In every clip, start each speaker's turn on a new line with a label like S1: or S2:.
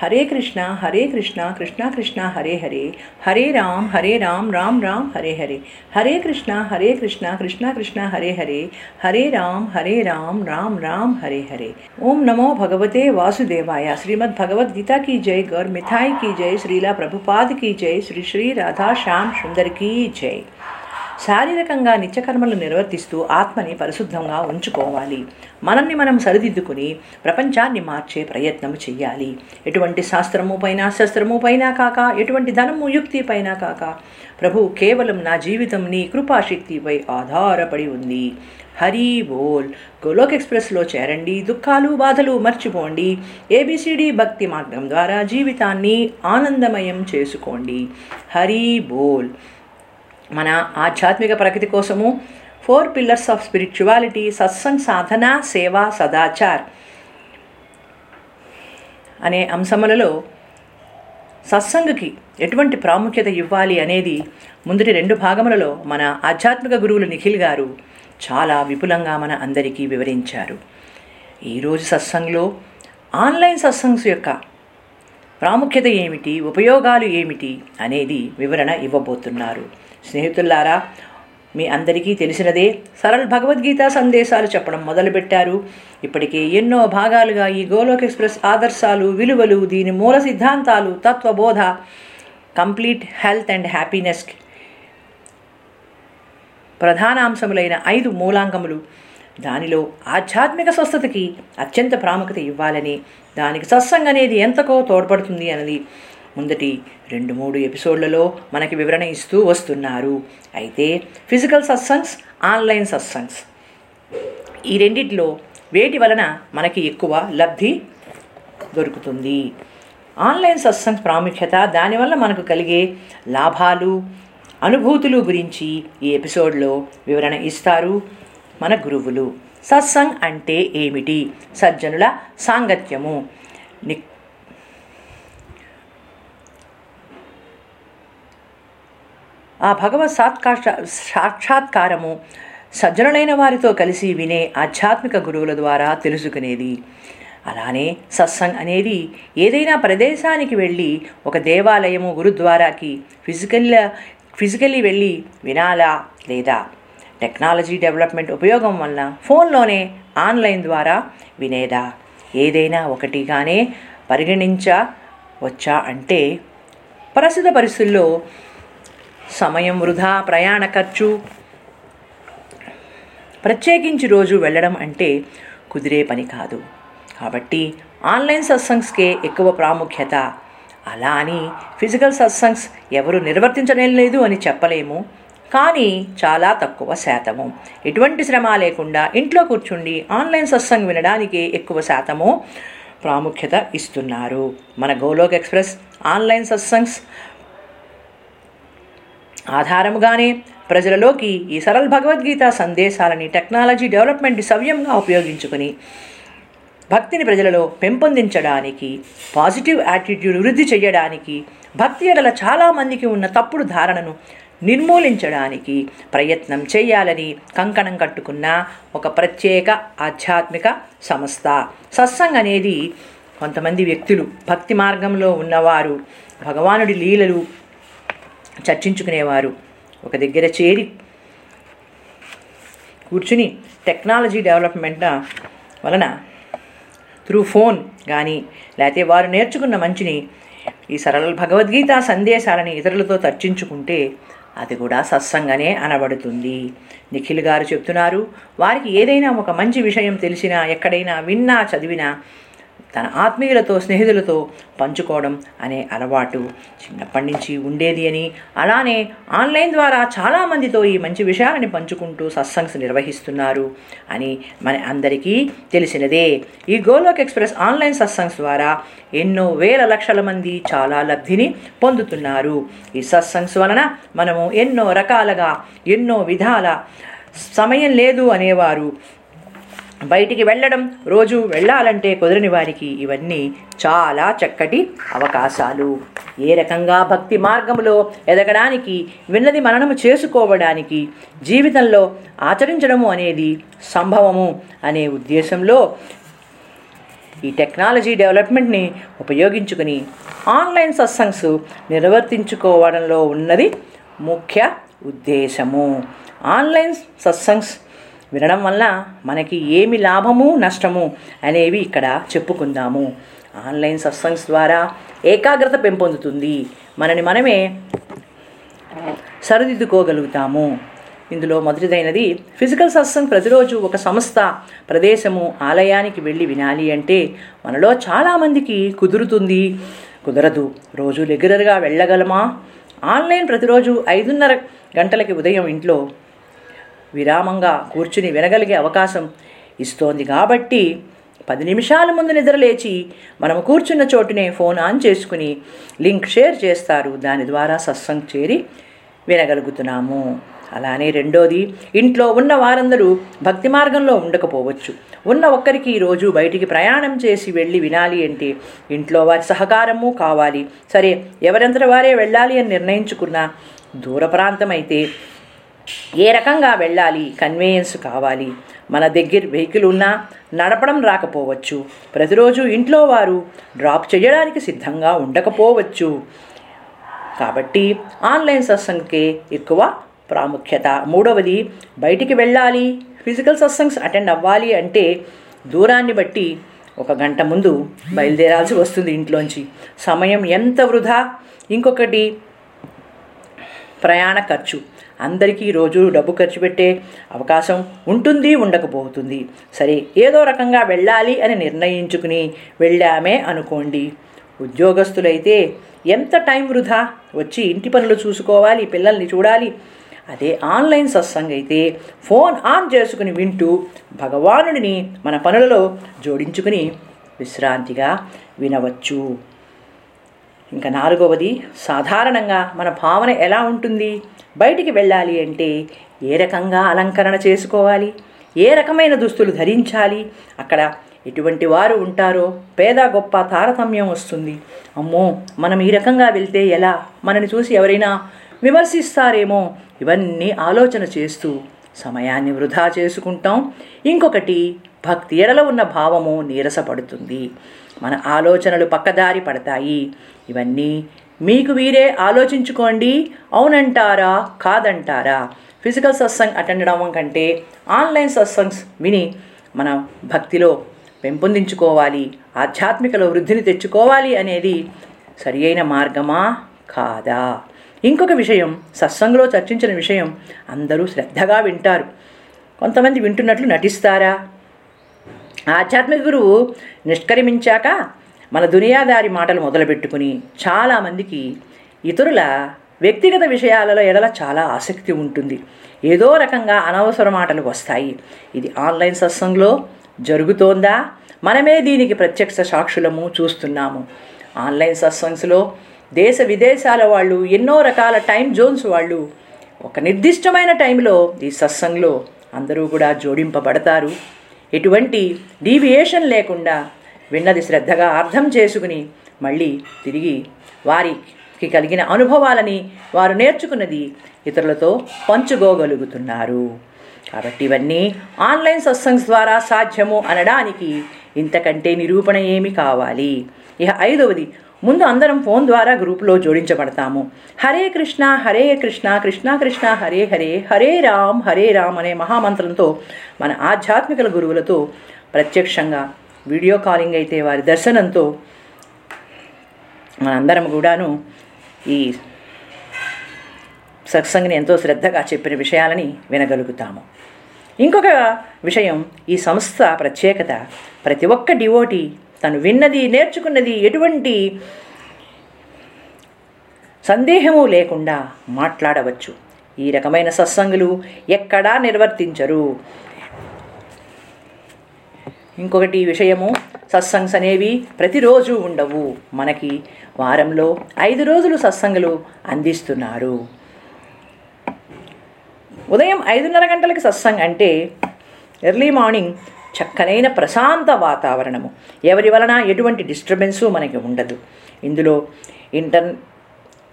S1: हरे कृष्णा हरे कृष्णा कृष्णा कृष्णा, हरे हरे। हरे राम हरे राम राम राम, हरे हरे। हरे कृष्णा हरे कृष्णा कृष्णा कृष्णा, हरे हरे। हरे राम हरे राम राम राम, हरे हरे। ओम नमो भगवते वासुदेवाय। श्रीमद् भगवद गीता की जय। गौर मिथाई की जय। श्रीला प्रभुपाद की जय। श्री श्री राधा श्याम सुंदर की जय। శారీరకంగా నిత్యకర్మలు నిర్వర్తిస్తూ ఆత్మని పరిశుద్ధంగా ఉంచుకోవాలి. మనల్ని మనం సరిదిద్దుకుని ప్రపంచాన్ని మార్చే ప్రయత్నం చెయ్యాలి. ఎటువంటి శాస్త్రము పైన శస్త్రము పైన కాక ఎటువంటి ధనము యుక్తి పైన కాక ప్రభు కేవలం నా జీవితం నీ కృపాశక్తిపై ఆధారపడి ఉంది. హరి బోల్. గోలోక్ ఎక్స్ప్రెస్లో చేరండి. దుఃఖాలు బాధలు మర్చిపోండి. ఏబిసిడి భక్తి మార్గం ద్వారా జీవితాన్ని ఆనందమయం చేసుకోండి. హరి బోల్. మన ఆధ్యాత్మిక ప్రగతి కోసము ఫోర్ పిల్లర్స్ ఆఫ్ స్పిరిచువాలిటీ సత్సంగ్ సాధన సేవ సదాచార్ అనే అంశములలో సత్సంగకి ఎటువంటి ప్రాముఖ్యత ఇవ్వాలి అనేది ముందటి రెండు భాగములలో మన ఆధ్యాత్మిక గురువులు నిఖిల్ గారు చాలా విపులంగా మన అందరికీ వివరించారు. ఈరోజు సత్సంగ్లో ఆన్లైన్ సత్సంగ్స్ యొక్క ప్రాముఖ్యత ఏమిటి ఉపయోగాలు ఏమిటి అనేది వివరణ ఇవ్వబోతున్నారు. స్నేహితులారా మీ అందరికీ తెలిసినదే సరళ భగవద్గీత సందేశాలు చెప్పడం మొదలుపెట్టారు. ఇప్పటికే ఎన్నో భాగాలుగా ఈ గోలోక్ ఎక్స్ప్రెస్ ఆదర్శాలు విలువలు దీని మూల సిద్ధాంతాలు తత్వబోధ కంప్లీట్ హెల్త్ అండ్ హ్యాపీనెస్ ప్రధానాంశములైన ఐదు మూలాంగములు. దానిలో ఆధ్యాత్మిక స్వస్థతకి అత్యంత ప్రాముఖ్యత ఇవ్వాలని దానికి సత్సంగ్ అనేది ఎంతకో తోడ్పడుతుంది అన్నది. ముందటి రెండు మూడు ఎపిసోడ్లలో మనకి వివరణ ఇస్తూ వస్తున్నారు. అయితే ఫిజికల్ సత్సంగ్స్ ఆన్లైన్ సత్సంగ్స్. ఈ రెండిట్లో వేటి వలన మనకి ఎక్కువ లబ్ధి దొరుకుతుంది? ఆన్లైన్ సత్సంగ్ ప్రాముఖ్యత దానివల్ల మనకు కలిగే లాభాలు అనుభూతులు గురించి ఈ ఎపిసోడ్లో వివరణ ఇస్తారు మన గురువులు. సత్సంగ్ అంటే ఏమిటి? సజ్జనుల సాంగత్యము. ని ఆ భగవత్ సాత్కాశ సాక్షాత్కారము సజ్జనులైన వారితో కలిసి వినే ఆధ్యాత్మిక గురువుల ద్వారా తెలుసుకునేది. అలానే సత్సంగ్ అనేది ఏదైనా ప్రదేశానికి వెళ్ళి ఒక దేవాలయము గురుద్వారాకి ఫిజికల్ ఫిజికల్లీ వెళ్ళి వినాలా లేదా? టెక్నాలజీ డెవలప్మెంట్ ఉపయోగం వలన ఫోన్లోనే ఆన్లైన్ ద్వారా వినేదా? ఏదైనా ఒకటిగానే పరిగణించవచ్చా అంటే ప్రస్తుత పరిస్థితుల్లో సమయం వృధా ప్రయాణ ఖర్చు. ప్రత్యేకించి రోజు వెళ్ళడం అంటే కుదిరే పని కాదు. కాబట్టి ఆన్లైన్ సత్సంగ్స్కే ఎక్కువ ప్రాముఖ్యత. అలా అని ఫిజికల్ సత్సంగ్స్ ఎవరు నిర్వర్తించడం లేదు అని చెప్పలేము. కానీ చాలా తక్కువ శాతము. ఎటువంటి శ్రమ లేకుండా ఇంట్లో కూర్చుండి ఆన్లైన్ సత్సంగ్ వినడానికి ఎక్కువ శాతము ప్రాముఖ్యత ఇస్తున్నారు. మన గోలోక్ ఎక్స్ప్రెస్ ఆన్లైన్ సత్సంగ్స్ ఆధారముగానే ప్రజలలోకి ఈ సరళ భగవద్గీత సందేశాలని టెక్నాలజీ డెవలప్మెంట్ సవ్యంగా ఉపయోగించుకుని భక్తిని ప్రజలలో పెంపొందించడానికి పాజిటివ్ యాటిట్యూడ్ వృద్ధి చేయడానికి భక్తి ఎడల చాలామందికి ఉన్న తప్పుడు ధారణను నిర్మూలించడానికి ప్రయత్నం చేయాలని కంకణం కట్టుకున్న ఒక ప్రత్యేక ఆధ్యాత్మిక సంస్థ. సత్సంగ్ అనేది కొంతమంది వ్యక్తులు భక్తి మార్గంలో ఉన్నవారు భగవానుడి లీలలు చర్చించుకునేవారు. ఒక దగ్గర చేరి కూర్చుని టెక్నాలజీ డెవలప్మెంట్ వలన త్రూ ఫోన్ కానీ లేకపోతే వారు నేర్చుకున్న మంచిని ఈ సరళ భగవద్గీత సందేశాలని ఇతరులతో చర్చించుకుంటే అది కూడా సత్సంగనే అనబడుతుంది. నిఖిల్ గారు చెప్తున్నారు వారికి ఏదైనా ఒక మంచి విషయం తెలిసినా ఎక్కడైనా విన్నా చదివినా తన ఆత్మీయులతో స్నేహితులతో పంచుకోవడం అనే అలవాటు చిన్నప్పటి నుంచి ఉండేది అని. అలానే ఆన్లైన్ ద్వారా చాలామందితో ఈ మంచి విషయాలని పంచుకుంటూ సత్సంగ్స్ నిర్వహిస్తున్నారు అని మన అందరికీ తెలిసినదే. ఈ గోలోక్ ఎక్స్ప్రెస్ ఆన్లైన్ సత్సంగ్స్ ద్వారా ఎన్నో వేల లక్షల మంది చాలా లబ్ధిని పొందుతున్నారు. ఈ సత్సంగ్స్ వలన మనము ఎన్నో రకాలుగా ఎన్నో విధాల సమయం లేదు అనేవారు. బయటికి వెళ్ళడం రోజు వెళ్ళాలంటే కుదరని వారికి ఇవన్నీ చాలా చక్కటి అవకాశాలు. ఏ రకంగా భక్తి మార్గంలో ఎదగడానికి విన్నది మననము చేసుకోవడానికి జీవితంలో ఆచరించడము అనేది సంభవము అనే ఉద్దేశంలో ఈ టెక్నాలజీ డెవలప్మెంట్ని ఉపయోగించుకుని ఆన్లైన్ సత్సంగ్స్ నిర్వర్తించుకోవడంలో ఉన్నది ముఖ్య ఉద్దేశము. ఆన్లైన్ సత్సంగ్స్ వినడం వల్ల మనకి ఏమి లాభము నష్టము అనేవి ఇక్కడ చెప్పుకుందాము. ఆన్లైన్ సత్సంగ్స్ ద్వారా ఏకాగ్రత పెంపొందుతుంది. మనని మనమే సరిదిద్దుకోగలుగుతాము. ఇందులో మొదటిదైనది ఫిజికల్ సత్సంగ్ ప్రతిరోజు ఒక సంస్థ ప్రదేశము ఆలయానికి వెళ్ళి వినాలి అంటే మనలో చాలామందికి కుదురుతుంది. కుదరదు. రోజు రెగ్యులర్గా వెళ్ళగలమా? ఆన్లైన్ ప్రతిరోజు ఐదున్నర గంటలకి ఉదయం ఇంట్లో విరామంగా కూర్చుని వినగలిగే అవకాశం ఇస్తోంది. కాబట్టి పది నిమిషాల ముందు నిద్రలేచి మనం కూర్చున్న చోటునే ఫోన్ ఆన్ చేసుకుని లింక్ షేర్ చేస్తారు. దాని ద్వారా సత్సంగ్ చేరి వినగలుగుతున్నాము. అలానే రెండోది ఇంట్లో ఉన్న వారందరూ భక్తి మార్గంలో ఉండకపోవచ్చు. ఉన్న ఒక్కరికి రోజు బయటికి ప్రయాణం చేసి వెళ్ళి వినాలి అంటే ఇంట్లో వారి సహకారము కావాలి. సరే ఎవరంతట వారే వెళ్ళాలి అని నిర్ణయించుకున్న దూర ప్రాంతం అయితే ఏ రకంగా వెళ్ళాలి? కన్వేయన్స్ కావాలి. మన దగ్గర వెహికల్ ఉన్నా నడపడం రాకపోవచ్చు. ప్రతిరోజు ఇంట్లో వారు డ్రాప్ చేయడానికి సిద్ధంగా ఉండకపోవచ్చు. కాబట్టి ఆన్లైన్ సత్సంగ్కే ఎక్కువ ప్రాముఖ్యత. మూడవది బయటికి వెళ్ళాలి. ఫిజికల్ సత్సంగ్స్ అటెండ్ అవ్వాలి అంటే దూరాన్ని బట్టి ఒక గంట ముందు బయలుదేరాల్సి వస్తుంది ఇంట్లోంచి. సమయం ఎంత వృధా? ఇంకొకటి ప్రయాణ ఖర్చు. అందరికీ రోజు డబ్బు ఖర్చు పెట్టే అవకాశం ఉంటుంది ఉండకపోతుంది. సరే ఏదో రకంగా వెళ్ళాలి అని నిర్ణయించుకుని వెళ్ళామే అనుకోండి. ఉద్యోగస్తులైతే ఎంత టైం వృధా? వచ్చి ఇంటి పనులు చూసుకోవాలి పిల్లల్ని చూడాలి. అదే ఆన్లైన్ సత్సంగ్ అయితే ఫోన్ ఆన్ చేసుకుని వింటూ భగవానుడిని మన పనులలో జోడించుకుని విశ్రాంతిగా వినవచ్చు. ఇంకా నాలుగవది సాధారణంగా మన భావన ఎలా ఉంటుంది? బయటికి వెళ్ళాలి అంటే ఏ రకంగా అలంకరణ చేసుకోవాలి? ఏ రకమైన దుస్తులు ధరించాలి? అక్కడ ఎటువంటి వారు ఉంటారో? పేద గొప్ప తారతమ్యం వస్తుంది. అమ్మో మనం ఈ రకంగా వెళ్తే ఎలా? మనని చూసి ఎవరైనా విమర్శిస్తారేమో? ఇవన్నీ ఆలోచన చేస్తూ సమయాన్ని వృధా చేసుకుంటాం. ఇంకొకటి భక్తి ఎడల ఉన్న భావము నీరసపడుతుంది. మన ఆలోచనలు పక్కదారి పడతాయి. ఇవన్నీ మీకు వీరే ఆలోచించుకోండి. అవునంటారా? కాదంటారా? ఫిజికల్ సత్సంగ్ అటెండ్ అవ్వడం కంటే ఆన్లైన్ సత్సంగ్స్ విని మన భక్తిలో పెంపొందించుకోవాలి. ఆధ్యాత్మికలో వృద్ధిని తెచ్చుకోవాలి అనేది సరి అయిన మార్గమా? కాదా? ఇంకొక విషయం సత్సంగంలో చర్చించిన విషయం అందరూ శ్రద్ధగా వింటారు. కొంతమంది వింటున్నట్లు నటిస్తారా? ఆధ్యాత్మిక గురువు నిష్క్రమించాక మన దునియాదారి మాటలు మొదలుపెట్టుకుని చాలామందికి ఇతరుల వ్యక్తిగత విషయాలలో ఎడల చాలా ఆసక్తి ఉంటుంది. ఏదో రకంగా అనవసర మాటలు వస్తాయి. ఇది ఆన్లైన్ సత్సంగంలో జరుగుతోందా? మనమే దీనికి ప్రత్యక్ష సాక్షులము చూస్తున్నాము. ఆన్లైన్ సత్సంగ్స్లో దేశ విదేశాల వాళ్ళు ఎన్నో రకాల టైం జోన్స్ వాళ్ళు ఒక నిర్దిష్టమైన టైంలో ఈ సత్సంగ్లో అందరూ కూడా జోడింపబడతారు. ఎటువంటి డీవియేషన్ లేకుండా విన్నది శ్రద్ధగా అర్థం చేసుకుని మళ్ళీ తిరిగి వారికి కలిగిన అనుభవాలని వారు నేర్చుకున్నది ఇతరులతో పంచుకోగలుగుతున్నారు. కాబట్టి ఇవన్నీ ఆన్లైన్ సత్సంగ్స్ ద్వారా సాధ్యము అనడానికి ఇంతకంటే నిరూపణ ఏమి కావాలి? ఇక ఐదవది ముందు అందరం ఫోన్ ద్వారా గ్రూపులో జోడించబడతాము. హరే కృష్ణ హరే కృష్ణ కృష్ణ కృష్ణ హరే హరే హరే రామ్ హరే రామ్ అనే మహామంత్రంతో మన ఆధ్యాత్మికల గురువులతో ప్రత్యక్షంగా వీడియో కాలింగ్ అయితే వారి దర్శనంతో మనందరం కూడాను ఈ సత్సంగిని ఎంతో శ్రద్ధగా చెప్పిన విషయాలని వినగలుగుతాము. ఇంకొక విషయం ఈ సంస్థ ప్రత్యేకత ప్రతి ఒక్క డివోటీ తను విన్నది నేర్చుకున్నది ఎటువంటి సందేహము లేకుండా మాట్లాడవచ్చు. ఈ రకమైన సత్సంగులు ఎక్కడా నిర్వర్తించరు. ఇంకొకటి విషయము సత్సంగ్స్ అనేవి ప్రతిరోజు ఉండవు. మనకి వారంలో ఐదు రోజులు సత్సంగులు అందిస్తున్నారు. ఉదయం ఐదున్నర గంటలకి సత్సంగ్ అంటే ఎర్లీ మార్నింగ్ చక్కనైన ప్రశాంత వాతావరణము. ఎవరి వలన ఎటువంటి డిస్టర్బెన్సు మనకి ఉండదు. ఇందులో ఇంటర్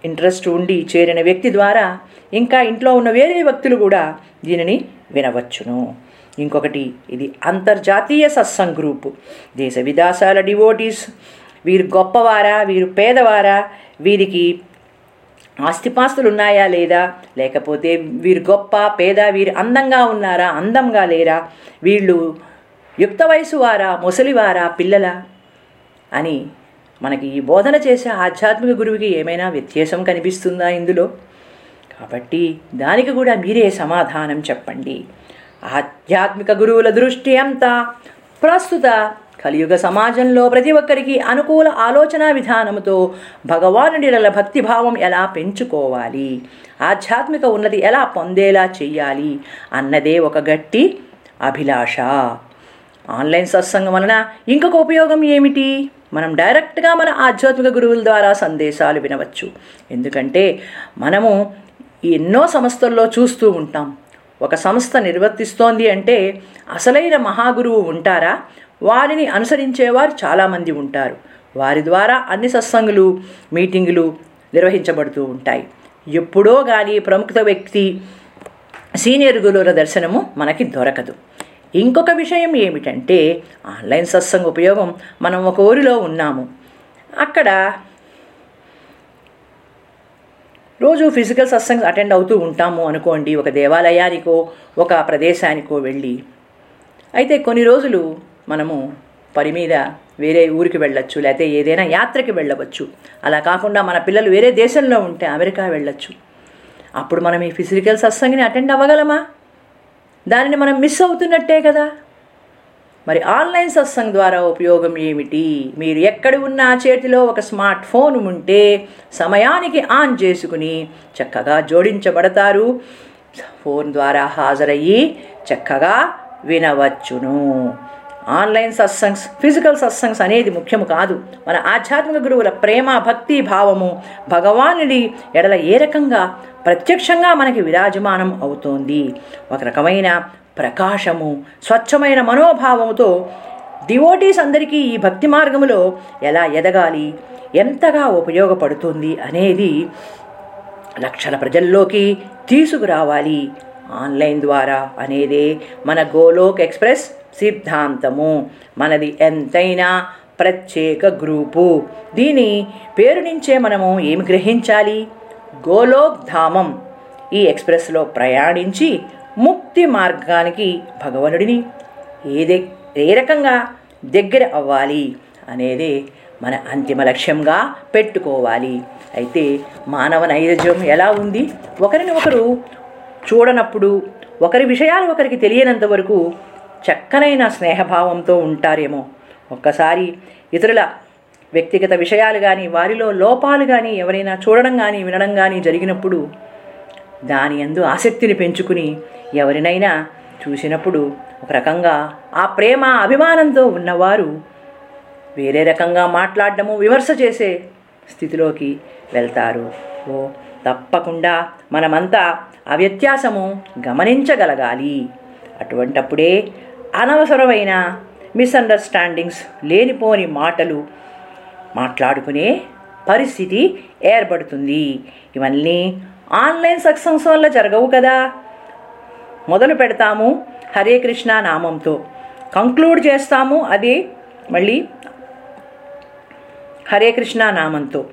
S1: ఇంట్రెస్ట్ ఉండి చేరిన వ్యక్తి ద్వారా ఇంకా ఇంట్లో ఉన్న వేరే వ్యక్తులు కూడా దీనిని వినవచ్చును. ఇంకొకటి ఇది అంతర్జాతీయ సత్సంగ్ గ్రూపు. దేశ విదేశాల డివోటీస్ వీరు గొప్పవారా వీరు పేదవారా వీరికి ఆస్తిపాస్తులు ఉన్నాయా లేదా లేకపోతే వీరు గొప్ప పేద వీరు అందంగా ఉన్నారా అందంగా లేరా వీళ్ళు యుక్త వయసు వారా ముసలివారా పిల్లల అని మనకి ఈ బోధన చేసే ఆధ్యాత్మిక గురువుకి ఏమైనా వ్యత్యాసం కనిపిస్తుందా ఇందులో? కాబట్టి దానికి కూడా మీరే సమాధానం చెప్పండి. ఆధ్యాత్మిక గురువుల దృష్టి అంతా. ప్రస్తుత కలియుగ సమాజంలో ప్రతి ఒక్కరికి అనుకూల ఆలోచన విధానంతో భగవానుడిల భక్తిభావం ఎలా పెంచుకోవాలి? ఆధ్యాత్మిక ఉన్నది ఎలా పొందేలా చెయ్యాలి? అన్నదే ఒక గట్టి అభిలాష. ఆన్లైన్ సత్సంగం వలన ఇంకొక ఉపయోగం ఏమిటి? మనం డైరెక్ట్గా మన ఆధ్యాత్మిక గురువుల ద్వారా సందేశాలు వినవచ్చు. ఎందుకంటే మనము ఎన్నో సంస్థల్లో చూస్తూ ఉంటాం. ఒక సంస్థ నిర్వర్తిస్తోంది అంటే అసలైన మహాగురువు ఉంటారా? వారిని అనుసరించేవారు చాలామంది ఉంటారు. వారి ద్వారా అన్ని సత్సంగులు మీటింగులు నిర్వహించబడుతూ ఉంటాయి. ఎప్పుడో కానీ ప్రముఖ వ్యక్తి సీనియర్ గురువుల దర్శనము మనకి దొరకదు. ఇంకొక విషయం ఏమిటంటే ఆన్లైన్ సత్సంగ ఉపయోగం మనం ఒక ఊరిలో ఉన్నాము. అక్కడ రోజు ఫిజికల్ సత్సంగ్ అటెండ్ అవుతూ ఉంటాము అనుకోండి ఒక దేవాలయానికో ఒక ప్రదేశానికో వెళ్ళి. అయితే కొన్ని రోజులు మనము పని మీద వేరే ఊరికి వెళ్ళొచ్చు లేకపోతే ఏదైనా యాత్రకి వెళ్ళవచ్చు. అలా కాకుండా మన పిల్లలు వేరే దేశంలో ఉంటే అమెరికా వెళ్ళొచ్చు. అప్పుడు మనం ఈ ఫిజికల్ సత్సంగిని అటెండ్ అవ్వగలమా? దానిని మనం మిస్ అవుతున్నట్టే కదా. మరి ఆన్లైన్ సత్సంగ్ ద్వారా ఉపయోగం ఏమిటి? మీరు ఎక్కడ ఉన్నా చేతిలో ఒక స్మార్ట్ ఫోన్ ఉంటే సమయానికి ఆన్ చేసుకుని చక్కగా జోడించబడతారు. ఫోన్ ద్వారా హాజరయ్యి చక్కగా వినవచ్చును. ఆన్లైన్ సత్సంగ్స్ ఫిజికల్ సత్సంగ్స్ అనేది ముఖ్యము కాదు. మన ఆధ్యాత్మిక గురువుల ప్రేమ భక్తి భావము భగవానుడి ఎడల ఏ రకంగా ప్రత్యక్షంగా మనకి విరాజమానం అవుతోంది. ఒక రకమైన ప్రకాశము స్వచ్ఛమైన మనోభావముతో డివోటీస్ అందరికీ ఈ భక్తి మార్గములో ఎలా ఎదగాలి ఎంతగా ఉపయోగపడుతుంది అనేది లక్షల ప్రజల్లోకి తీసుకురావాలి. ఆన్లైన్ ద్వారా అనేదే మన గోలోక్ ఎక్స్ప్రెస్ సిద్ధాంతము. మనది ఎంతైనా ప్రత్యేక గ్రూపు. దీని పేరు నుంచే మనము ఏమి గ్రహించాలి? గోలోక్ ధామం ఈ ఎక్స్ప్రెస్లో ప్రయాణించి ముక్తి మార్గానికి భగవనుడిని ఏదే ఏ రకంగా దగ్గర అవ్వాలి అనేది మన అంతిమ లక్ష్యంగా పెట్టుకోవాలి. అయితే మానవ నైవేద్యం ఎలా ఉంది? ఒకరిని ఒకరు చూడనప్పుడు ఒకరి విషయాలు ఒకరికి తెలియనంత వరకు చక్కనైన స్నేహభావంతో ఉంటారేమో. ఒక్కసారి ఇతరుల వ్యక్తిగత విషయాలు కానీ వారిలో లోపాలు కానీ ఎవరైనా చూడడం కానీ వినడం కానీ జరిగినప్పుడు దాని ఎందు ఆసక్తిని పెంచుకుని ఎవరినైనా చూసినప్పుడు ఒక రకంగా ఆ ప్రేమ అభిమానంతో ఉన్నవారు వేరే రకంగా మాట్లాడడము విమర్శ చేసే స్థితిలోకి వెళ్తారు. ఓ తప్పకుండా మనమంతా ఆ వ్యత్యాసము గమనించగలగాలి. అటువంటప్పుడే అనవసరమైన మిస్అండర్స్టాండింగ్స్ లేనిపోని మాటలు మాట్లాడుకునే పరిస్థితి ఏర్పడుతుంది. ఇవన్నీ ఆన్లైన్ సక్సెస్ వల్ల జరగవు కదా? మొదలు పెడతాము హరే కృష్ణ నామంతో. కంక్లూడ్ చేస్తాము అది మళ్ళీ హరే కృష్ణ నామంతో.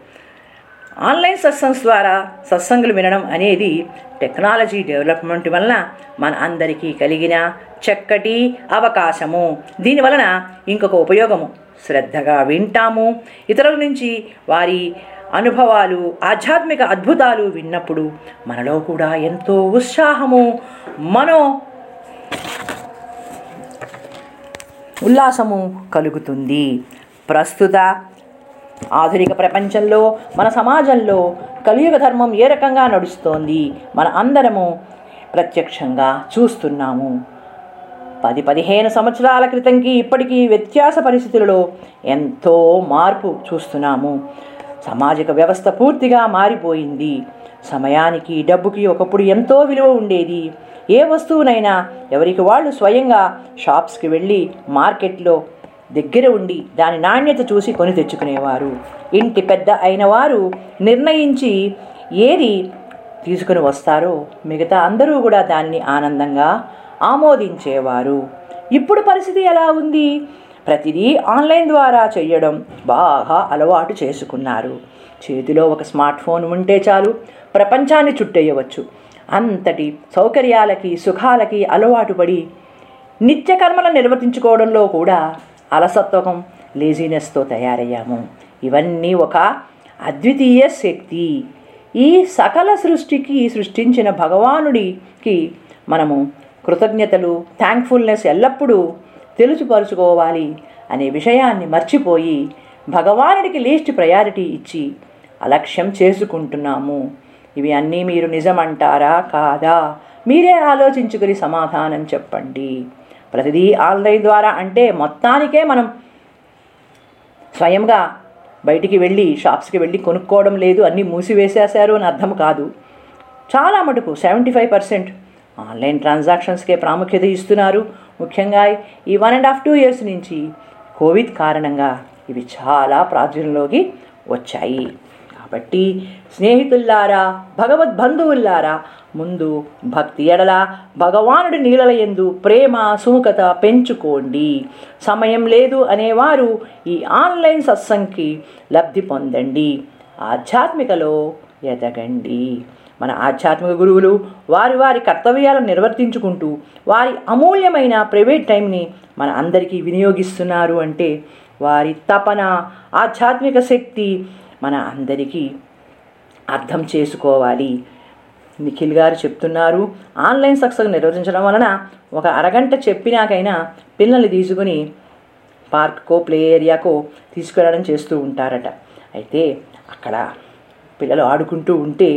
S1: ఆన్లైన్ సత్సంగ్స్ ద్వారా సత్సంగులు వినడం అనేది టెక్నాలజీ డెవలప్మెంట్ వలన మన అందరికీ కలిగిన చక్కటి అవకాశము. దీనివలన ఇంకొక ఉపయోగము. శ్రద్ధగా వింటాము. ఇతరుల నుంచి వారి అనుభవాలు ఆధ్యాత్మిక అద్భుతాలు విన్నప్పుడు మనలో కూడా ఎంతో ఉత్సాహము మనో ఉల్లాసము కలుగుతుంది. ప్రస్తుత ఆధునిక ప్రపంచంలో మన సమాజంలో కలియుగ ధర్మం ఏ రకంగా నడుస్తోంది మన అందరము ప్రత్యక్షంగా చూస్తున్నాము. పది పదిహేను సంవత్సరాల క్రితంకి ఇప్పటికీ వ్యత్యాస పరిస్థితులలో ఎంతో మార్పు చూస్తున్నాము. సామాజిక వ్యవస్థ పూర్తిగా మారిపోయింది. సమయానికి డబ్బుకి ఒకప్పుడు ఎంతో విలువ ఉండేది. ఏ వస్తువునైనా ఎవరికి వాళ్ళు స్వయంగా షాప్స్కి వెళ్ళి మార్కెట్లో దగ్గర ఉండి దాని నాణ్యత చూసి కొని తెచ్చుకునేవారు. ఇంటి పెద్ద అయిన వారు నిర్ణయించి ఏది తీసుకుని వస్తారో మిగతా అందరూ కూడా దాన్ని ఆనందంగా ఆమోదించేవారు. ఇప్పుడు పరిస్థితి ఎలా ఉంది? ప్రతిదీ ఆన్లైన్ ద్వారా చేయడం బాగా అలవాటు చేసుకున్నారు. చేతిలో ఒక స్మార్ట్ ఫోన్ ఉంటే చాలు ప్రపంచాన్ని చుట్టేయవచ్చు. అంతటి సౌకర్యాలకి సుఖాలకి అలవాటు పడి నిత్యకర్మలను నిర్వర్తించుకోవడంలో కూడా అలసత్వకం లేజినెస్తో తయారయ్యాము. ఇవన్నీ ఒక అద్వితీయ శక్తి. ఈ సకల సృష్టికి సృష్టించిన భగవానుడికి మనము కృతజ్ఞతలు థ్యాంక్ఫుల్నెస్ ఎల్లప్పుడూ తెలుసుపరుచుకోవాలి అనే విషయాన్ని మర్చిపోయి భగవానుడికి లీస్ట్ ప్రయారిటీ ఇచ్చి అలక్ష్యం చేసుకుంటున్నాము. ఇవి అన్నీ మీరు నిజమంటారా? కాదా? మీరే ఆలోచించుకుని సమాధానం చెప్పండి. ప్రతిదీ ఆన్లైన్ ద్వారా అంటే మొత్తానికే మనం స్వయంగా బయటికి వెళ్ళి షాప్స్కి వెళ్ళి కొనుక్కోవడం లేదు అన్నీ మూసివేసేశారు అని అర్థం కాదు. చాలా మటుకు సెవెంటీ ఫైవ్ పర్సెంట్ ఆన్లైన్ ట్రాన్సాక్షన్స్కే ప్రాముఖ్యత ఇస్తున్నారు. ముఖ్యంగా ఈ one and half two years నుంచి కోవిడ్ కారణంగా ఇవి చాలా ప్రాచుర్యంలోకి వచ్చాయి. కాబట్టి స్నేహితుల్లారా భగవద్బంధువుల్లారా ముందు భక్తి ఎడల భగవానుడి నీళ్ళల ఎందు ప్రేమ సుముఖత పెంచుకోండి. సమయం లేదు అనేవారు ఈ ఆన్లైన్ సత్సంగ్కి లబ్ధి పొందండి. ఆధ్యాత్మికలో ఎదగండి. మన ఆధ్యాత్మిక గురువులు వారి వారి కర్తవ్యాలను నిర్వర్తించుకుంటూ వారి అమూల్యమైన ప్రైవేట్ టైంని మన అందరికీ వినియోగిస్తున్నారు అంటే వారి తపన ఆధ్యాత్మిక శక్తి మన అందరికీ అర్థం చేసుకోవాలి. నిఖిల్ గారు చెప్తున్నారు ఆన్లైన్ సక్సెస్ నిర్వహించడం వలన ఒక అరగంట చెప్పినాకైనా పిల్లల్ని తీసుకుని పార్క్కో ప్లే ఏరియాకో తీసుకెళ్ళడం చేస్తూ ఉంటారట. అయితే అక్కడ పిల్లలు ఆడుకుంటూ ఉంటే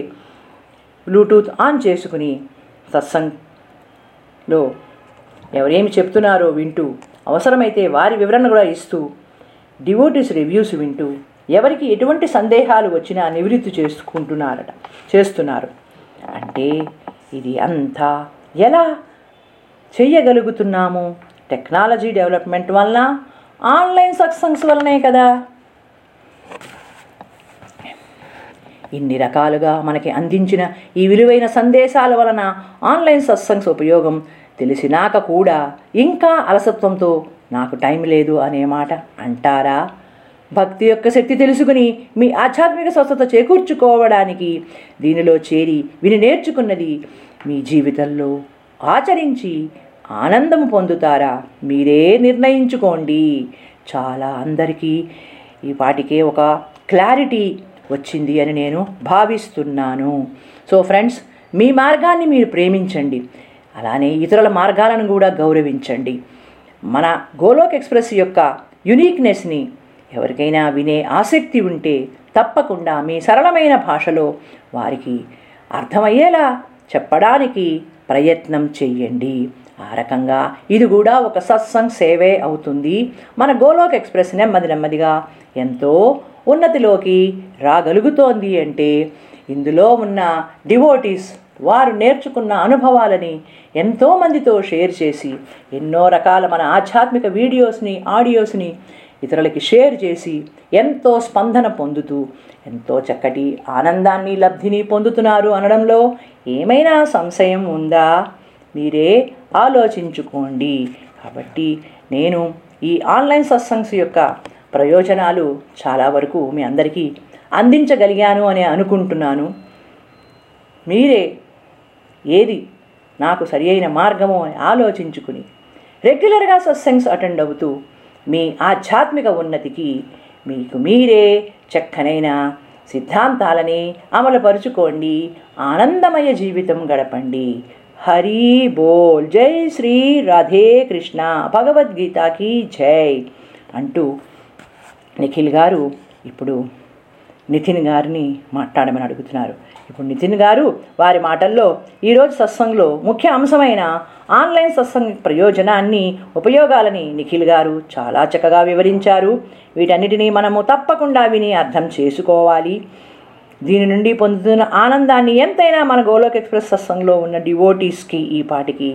S1: బ్లూటూత్ ఆన్ చేసుకుని సత్సంగ్లో ఎవరేమి చెప్తున్నారో వింటూ అవసరమైతే వారి వివరణ కూడా ఇస్తూ డివోటీస్ రివ్యూస్ వింటూ ఎవరికి ఎటువంటి సందేహాలు వచ్చినా నివృత్తి చేసుకుంటున్నారట చేస్తున్నారు. అంటే ఇది అంతా ఎలా చేయగలుగుతున్నాము? టెక్నాలజీ డెవలప్మెంట్ వలన ఆన్లైన్ సత్సంగ్స్ వలనే కదా. ఇన్ని రకాలుగా మనకి అందించిన ఈ విలువైన సందేశాల వలన ఆన్లైన్ సత్సంగ్స్ ఉపయోగం తెలిసినాక కూడా ఇంకా అలసత్వంతో నాకు టైం లేదు అనే మాట అంటారా? భక్తి యొక్క శక్తి తెలుసుకుని మీ ఆధ్యాత్మిక స్వస్థత చేకూర్చుకోవడానికి దీనిలో చేరి విని నేర్చుకున్నది మీ జీవితంలో ఆచరించి ఆనందం పొందుతారా మీరే నిర్ణయించుకోండి. చాలా అందరికీ ఈ వాటికే ఒక క్లారిటీ వచ్చింది అని నేను భావిస్తున్నాను. సో ఫ్రెండ్స్ మీ మార్గాన్ని మీరు ప్రేమించండి. అలానే ఇతరుల మార్గాలను కూడా గౌరవించండి. మన గోలోక్ ఎక్స్ప్రెస్ యొక్క యునీక్నెస్ని ఎవరికైనా వినే ఆసక్తి ఉంటే తప్పకుండా మీ సరళమైన భాషలో వారికి అర్థమయ్యేలా చెప్పడానికి ప్రయత్నం చెయ్యండి. ఆ రకంగా ఇది కూడా ఒక సత్సంగ్ సేవే అవుతుంది. మన గోలోక్ ఎక్స్ప్రెస్ నెమ్మది నెమ్మదిగా ఎంతో ఉన్నతిలోకి రాగలుగుతోంది అంటే ఇందులో ఉన్న డివోటీస్ వారు నేర్చుకున్న అనుభవాలని ఎంతోమందితో షేర్ చేసి ఎన్నో రకాల మన ఆధ్యాత్మిక వీడియోస్ని ఆడియోస్ని ఇతరులకి షేర్ చేసి ఎంతో స్పందన పొందుతూ ఎంతో చక్కటి ఆనందాన్ని లబ్ధిని పొందుతున్నారు అనడంలో ఏమైనా సంశయం ఉందా? మీరే ఆలోచించుకోండి. కాబట్టి నేను ఈ ఆన్లైన్ సత్సంగ్స్ యొక్క ప్రయోజనాలు చాలా వరకు మీ అందరికీ అందించగలిగాను అని అనుకుంటున్నాను. మీరే ఏది నాకు సరి అయిన మార్గమో అని ఆలోచించుకుని రెగ్యులర్గా సత్సంగ్స్ అటెండ్ అవుతూ మీ ఆధ్యాత్మిక ఉన్నతికి మీకు మీరే చక్కనైన సిద్ధాంతాలని అమలుపరుచుకోండి. ఆనందమయ జీవితం గడపండి. హరి బోల్. జై శ్రీ రాధే కృష్ణ. భగవద్గీతకి జై. అంటూ నిఖిల్ గారు ఇప్పుడు నితిన్ గారిని మాట్లాడమని అడుగుతున్నారు. ఇప్పుడు నితిన్ గారు వారి మాటల్లో ఈరోజు సత్సంగ్లో ముఖ్య అంశమైన ఆన్లైన్ సత్సంగ్ ప్రయోజనాన్ని ఉపయోగాలని నిఖిల్ గారు చాలా చక్కగా వివరించారు. వీటన్నిటినీ మనము తప్పకుండా విని అర్థం చేసుకోవాలి. దీని నుండి పొందుతున్న ఆనందాన్ని ఎంతైనా మన గోలోక్ ఎక్స్ప్రెస్ సత్సంగంలో ఉన్న డివోటీస్కి ఈ పాటికి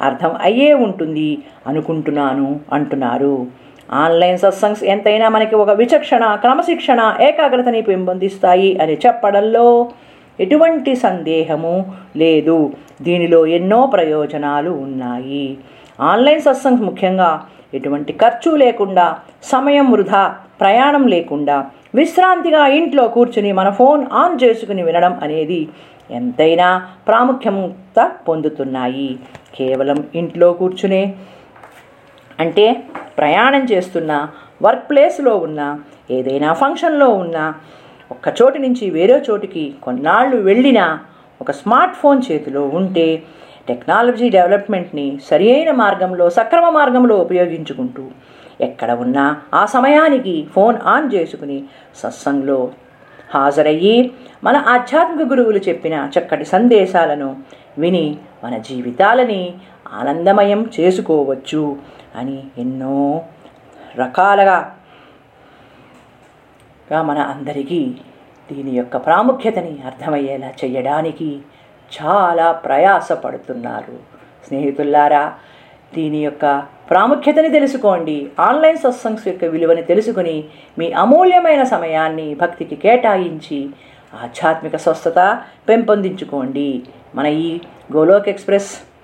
S1: అర్థం అయ్యే ఉంటుంది అనుకుంటున్నాను అంటున్నారు. ఆన్లైన్ సత్సంగ్స్ ఎంతైనా మనకి ఒక విచక్షణ క్రమశిక్షణ ఏకాగ్రతని పెంపొందిస్తాయి అని చెప్పడంలో ఎటువంటి సందేహము లేదు. దీనిలో ఎన్నో ప్రయోజనాలు ఉన్నాయి. ఆన్లైన్ సత్సంగ్స్ ముఖ్యంగా ఎటువంటి ఖర్చు లేకుండా సమయం వృధా ప్రయాణం లేకుండా విశ్రాంతిగా ఇంట్లో కూర్చుని మన ఫోన్ ఆన్ చేసుకుని వినడం అనేది ఎంతైనా ప్రాముఖ్యత పొందుతున్నాయి. కేవలం ఇంట్లో కూర్చునే అంటే ప్రయాణం చేస్తున్న వర్క్ ప్లేస్లో ఉన్న ఏదైనా ఫంక్షన్లో ఉన్న ఒక్క చోటు నుంచి వేరే చోటికి కొన్నాళ్ళు వెళ్ళినా ఒక స్మార్ట్ ఫోన్ చేతిలో ఉంటే టెక్నాలజీ డెవలప్మెంట్ని సరియైన మార్గంలో సక్రమ మార్గంలో ఉపయోగించుకుంటూ ఎక్కడ ఉన్నా ఆ సమయానికి ఫోన్ ఆన్ చేసుకుని సత్సంగ్లో హాజరయ్యి మన ఆధ్యాత్మిక గురువులు చెప్పిన చక్కటి సందేశాలను విని మన జీవితాలని ఆనందమయం చేసుకోవచ్చు అని ఎన్నో రకాలుగా మన అందరికీ దీని యొక్క ప్రాముఖ్యతని అర్థమయ్యేలా చేయడానికి చాలా ప్రయాసపడుతున్నారు. స్నేహితులారా దీని యొక్క ప్రాముఖ్యతని తెలుసుకోండి. ఆన్లైన్ సత్సంగ్స్ యొక్క విలువని తెలుసుకుని మీ అమూల్యమైన సమయాన్ని భక్తికి కేటాయించి ఆధ్యాత్మిక స్వస్థత పెంపొందించుకోండి. మన ఈ గోలోక్ ఎక్స్ప్రెస్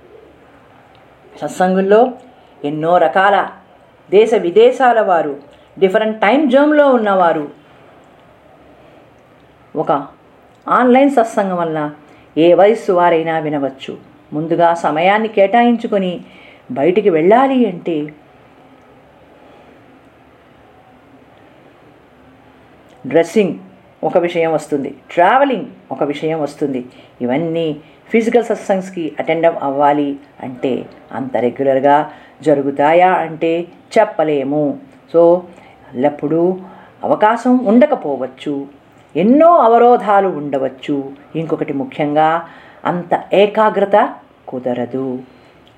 S1: సత్సంగుల్లో ఎన్నో రకాల దేశ విదేశాల వారు డిఫరెంట్ టైం జోన్లో ఉన్నవారు. ఒక ఆన్లైన్ సత్సంగం వల్ల ఏ వయస్సు వారైనా వినవచ్చు. ముందుగా సమయాన్ని కేటాయించుకొని బయటికి వెళ్ళాలి అంటే డ్రెస్సింగ్ ఒక విషయం వస్తుంది. ట్రావెలింగ్ ఒక విషయం వస్తుంది. ఇవన్నీ ఫిజికల్ సత్సంగ్స్కి అటెండ్ అవ్వాలి అంటే అంత రెగ్యులర్గా జరుగుతాయా అంటే చెప్పలేము. సో ఎల్లప్పుడూ అవకాశం ఉండకపోవచ్చు. ఎన్నో అవరోధాలు ఉండవచ్చు. ఇంకొకటి ముఖ్యంగా అంత ఏకాగ్రత కుదరదు.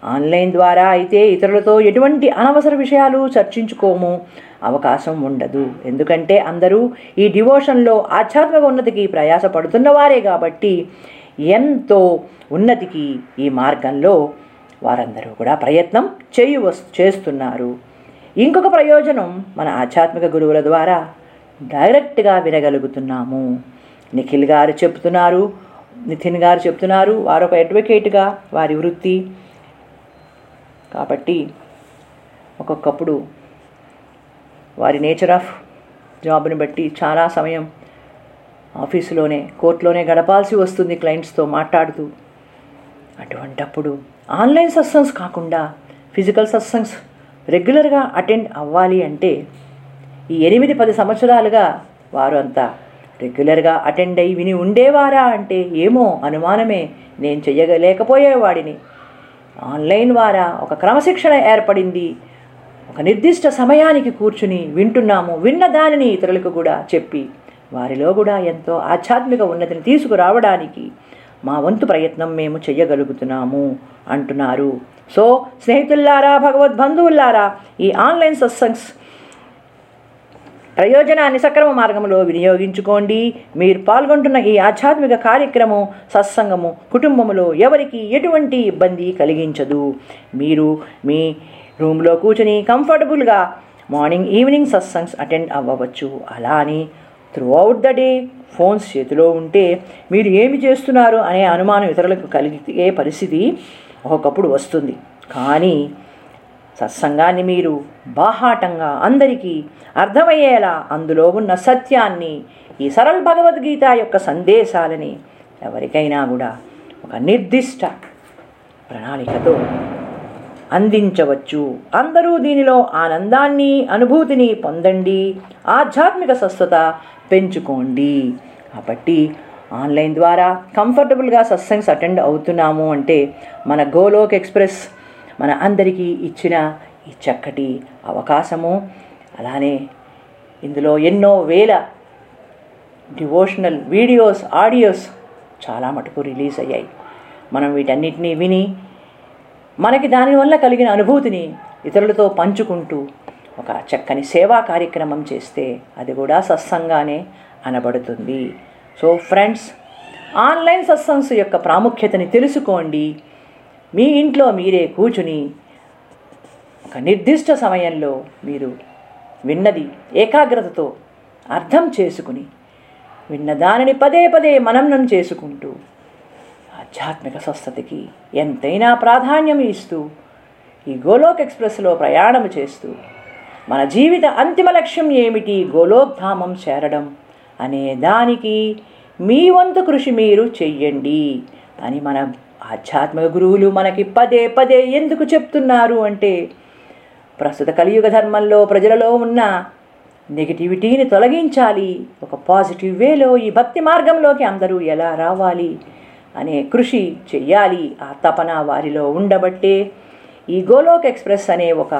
S1: ఆన్లైన్ ద్వారా అయితే ఇతరులతో ఎటువంటి అనవసర విషయాలు చర్చించుకోము. అవకాశం ఉండదు. ఎందుకంటే అందరూ ఈ డివోషన్లో ఆధ్యాత్మిక ఉన్నతికి ప్రయాసపడుతున్న వారే కాబట్టి ఎంతో ఉన్నతికి ఈ మార్గంలో వారందరూ కూడా ప్రయత్నం చేయు చేస్తున్నారు. ఇంకొక ప్రయోజనం మన ఆధ్యాత్మిక గురువుల ద్వారా డైరెక్ట్గా వినగలుగుతున్నాము. నిఖిల్ గారు చెప్తున్నారు నితిన్ గారు చెప్తున్నారు వారు ఒక అడ్వకేట్గా వారి వృత్తి. కాబట్టి ఒక్కొక్కప్పుడు వారి నేచర్ ఆఫ్ జాబ్ని బట్టి చాలా సమయం ఆఫీసులోనే కోర్టులోనే గడపాల్సి వస్తుంది క్లయింట్స్తో మాట్లాడుతూ. అటువంటప్పుడు ఆన్లైన్ సత్సంగ్స్ కాకుండా ఫిజికల్ సత్సంగ్స్ రెగ్యులర్గా అటెండ్ అవ్వాలి అంటే ఈ ఎనిమిది పది సంవత్సరాలుగా వారు అంతా రెగ్యులర్గా అటెండ్ అయ్యి విని ఉండేవారా అంటే ఏమో అనుమానమే. నేను చెయ్యలేకపోయేవాడిని. ఆన్లైన్ ద్వారా ఒక క్రమశిక్షణ ఏర్పడింది. ఒక నిర్దిష్ట సమయానికి కూర్చుని వింటున్నాము విన్న దానిని ఇతరులకు కూడా చెప్పి వారిలో కూడా ఎంతో ఆధ్యాత్మిక ఉన్నతిని తీసుకురావడానికి మా వంతు ప్రయత్నం మేము చెయ్యగలుగుతున్నాము అంటున్నారు. సో స్నేహితుల్లారా భగవద్బంధువుల్లారా ఈ ఆన్లైన్ సత్సంగ్స్ ప్రయోజనాన్ని సక్రమ మార్గంలో వినియోగించుకోండి. మీరు పాల్గొంటున్న ఈ ఆధ్యాత్మిక కార్యక్రమం సత్సంగము కుటుంబంలో ఎవరికి ఎటువంటి ఇబ్బంది కలిగించదు. మీరు మీ రూమ్లో కూర్చుని కంఫర్టబుల్గా మార్నింగ్ ఈవినింగ్ సత్సంగ్స్ అటెండ్ అవ్వవచ్చు. అలా అని throughout the day phones చేతిలో ఉంటే మీరు ఏమి చేస్తున్నారు అనే అనుమానం ఇతరులకు కలిగే పరిస్థితి ఒకప్పుడు వస్తుంది. కానీ సత్సంగాన్ని మీరు బాహాటంగా అందరికీ అర్థమయ్యేలా అందులో ఉన్న సత్యాన్ని ఈ సరళ భగవద్గీత యొక్క సందేశాలని ఎవరికైనా కూడా ఒక నిర్దిష్ట ప్రణాళికతో అందించవచ్చు. అందరూ దీనిలో ఆనందాన్ని అనుభూతిని పొందండి. ఆధ్యాత్మిక స్వస్థత పెంచుకోండి. కాబట్టి ఆన్లైన్ ద్వారా కంఫర్టబుల్గా సత్సంగ్స్ అటెండ్ అవుతున్నాము అంటే మన గోలోక్ ఎక్స్ప్రెస్ మన అందరికీ ఇచ్చిన ఈ చక్కటి అవకాశము. అలానే ఇందులో ఎన్నో వేల డివోషనల్ వీడియోస్ ఆడియోస్ చాలా మటుకు రిలీజ్ అయ్యాయి. మనం వీటన్నిటినీ విని మనకి దానివల్ల కలిగిన అనుభూతిని ఇతరులతో పంచుకుంటూ ఒక చక్కని సేవా కార్యక్రమం చేస్తే అది కూడా సత్సంగానే అనబడుతుంది. సో ఫ్రెండ్స్ ఆన్లైన్ సత్సంగ్స్ యొక్క ప్రాముఖ్యతని తెలుసుకోండి. మీ ఇంట్లో మీరే కూర్చుని ఒక నిర్దిష్ట సమయంలో మీరు విన్నది ఏకాగ్రతతో అర్థం చేసుకుని విన్న దానిని పదే పదే మననం చేసుకుంటూ ఆధ్యాత్మిక స్వస్థతకి ఎంతైనా ప్రాధాన్యం ఇస్తూ ఈ గోలోక్ ఎక్స్ప్రెస్లో ప్రయాణం చేస్తూ మన జీవిత అంతిమ లక్ష్యం ఏమిటి? గోలోక్ ధామం చేరడం అనే దానికి మీ వంతు కృషి మీరు చెయ్యండి అని మన ఆధ్యాత్మిక గురువులు మనకి పదే పదే ఎందుకు చెప్తున్నారు అంటే ప్రస్తుత కలియుగ ధర్మంలో ప్రజలలో ఉన్న నెగిటివిటీని తొలగించాలి. ఒక పాజిటివ్ వేలో ఈ భక్తి మార్గంలోకి అందరూ ఎలా రావాలి? అనే కృషి చెయ్యాలి. ఆ తపన వారిలో ఉండబట్టే ఈ గోలోక్ ఎక్స్ప్రెస్ అనే ఒక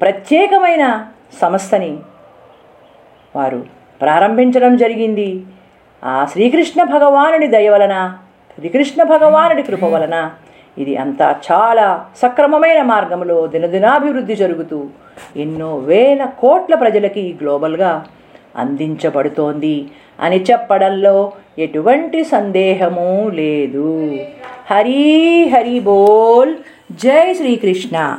S1: ప్రత్యేకమైన సంస్థని వారు ప్రారంభించడం జరిగింది. ఆ శ్రీకృష్ణ భగవానుడి దయ వలన శ్రీకృష్ణ భగవానుడి కృప వలన ఇది అంతా చాలా సక్రమమైన మార్గంలో దినదినాభివృద్ధి జరుగుతూ ఎన్నో వేల కోట్ల ప్రజలకి గ్లోబల్గా అందించబడుతోంది. అని చెప్పడంలో ఎటువంటి సందేహము లేదు. హరి హరి బోల్. జై శ్రీకృష్ణ.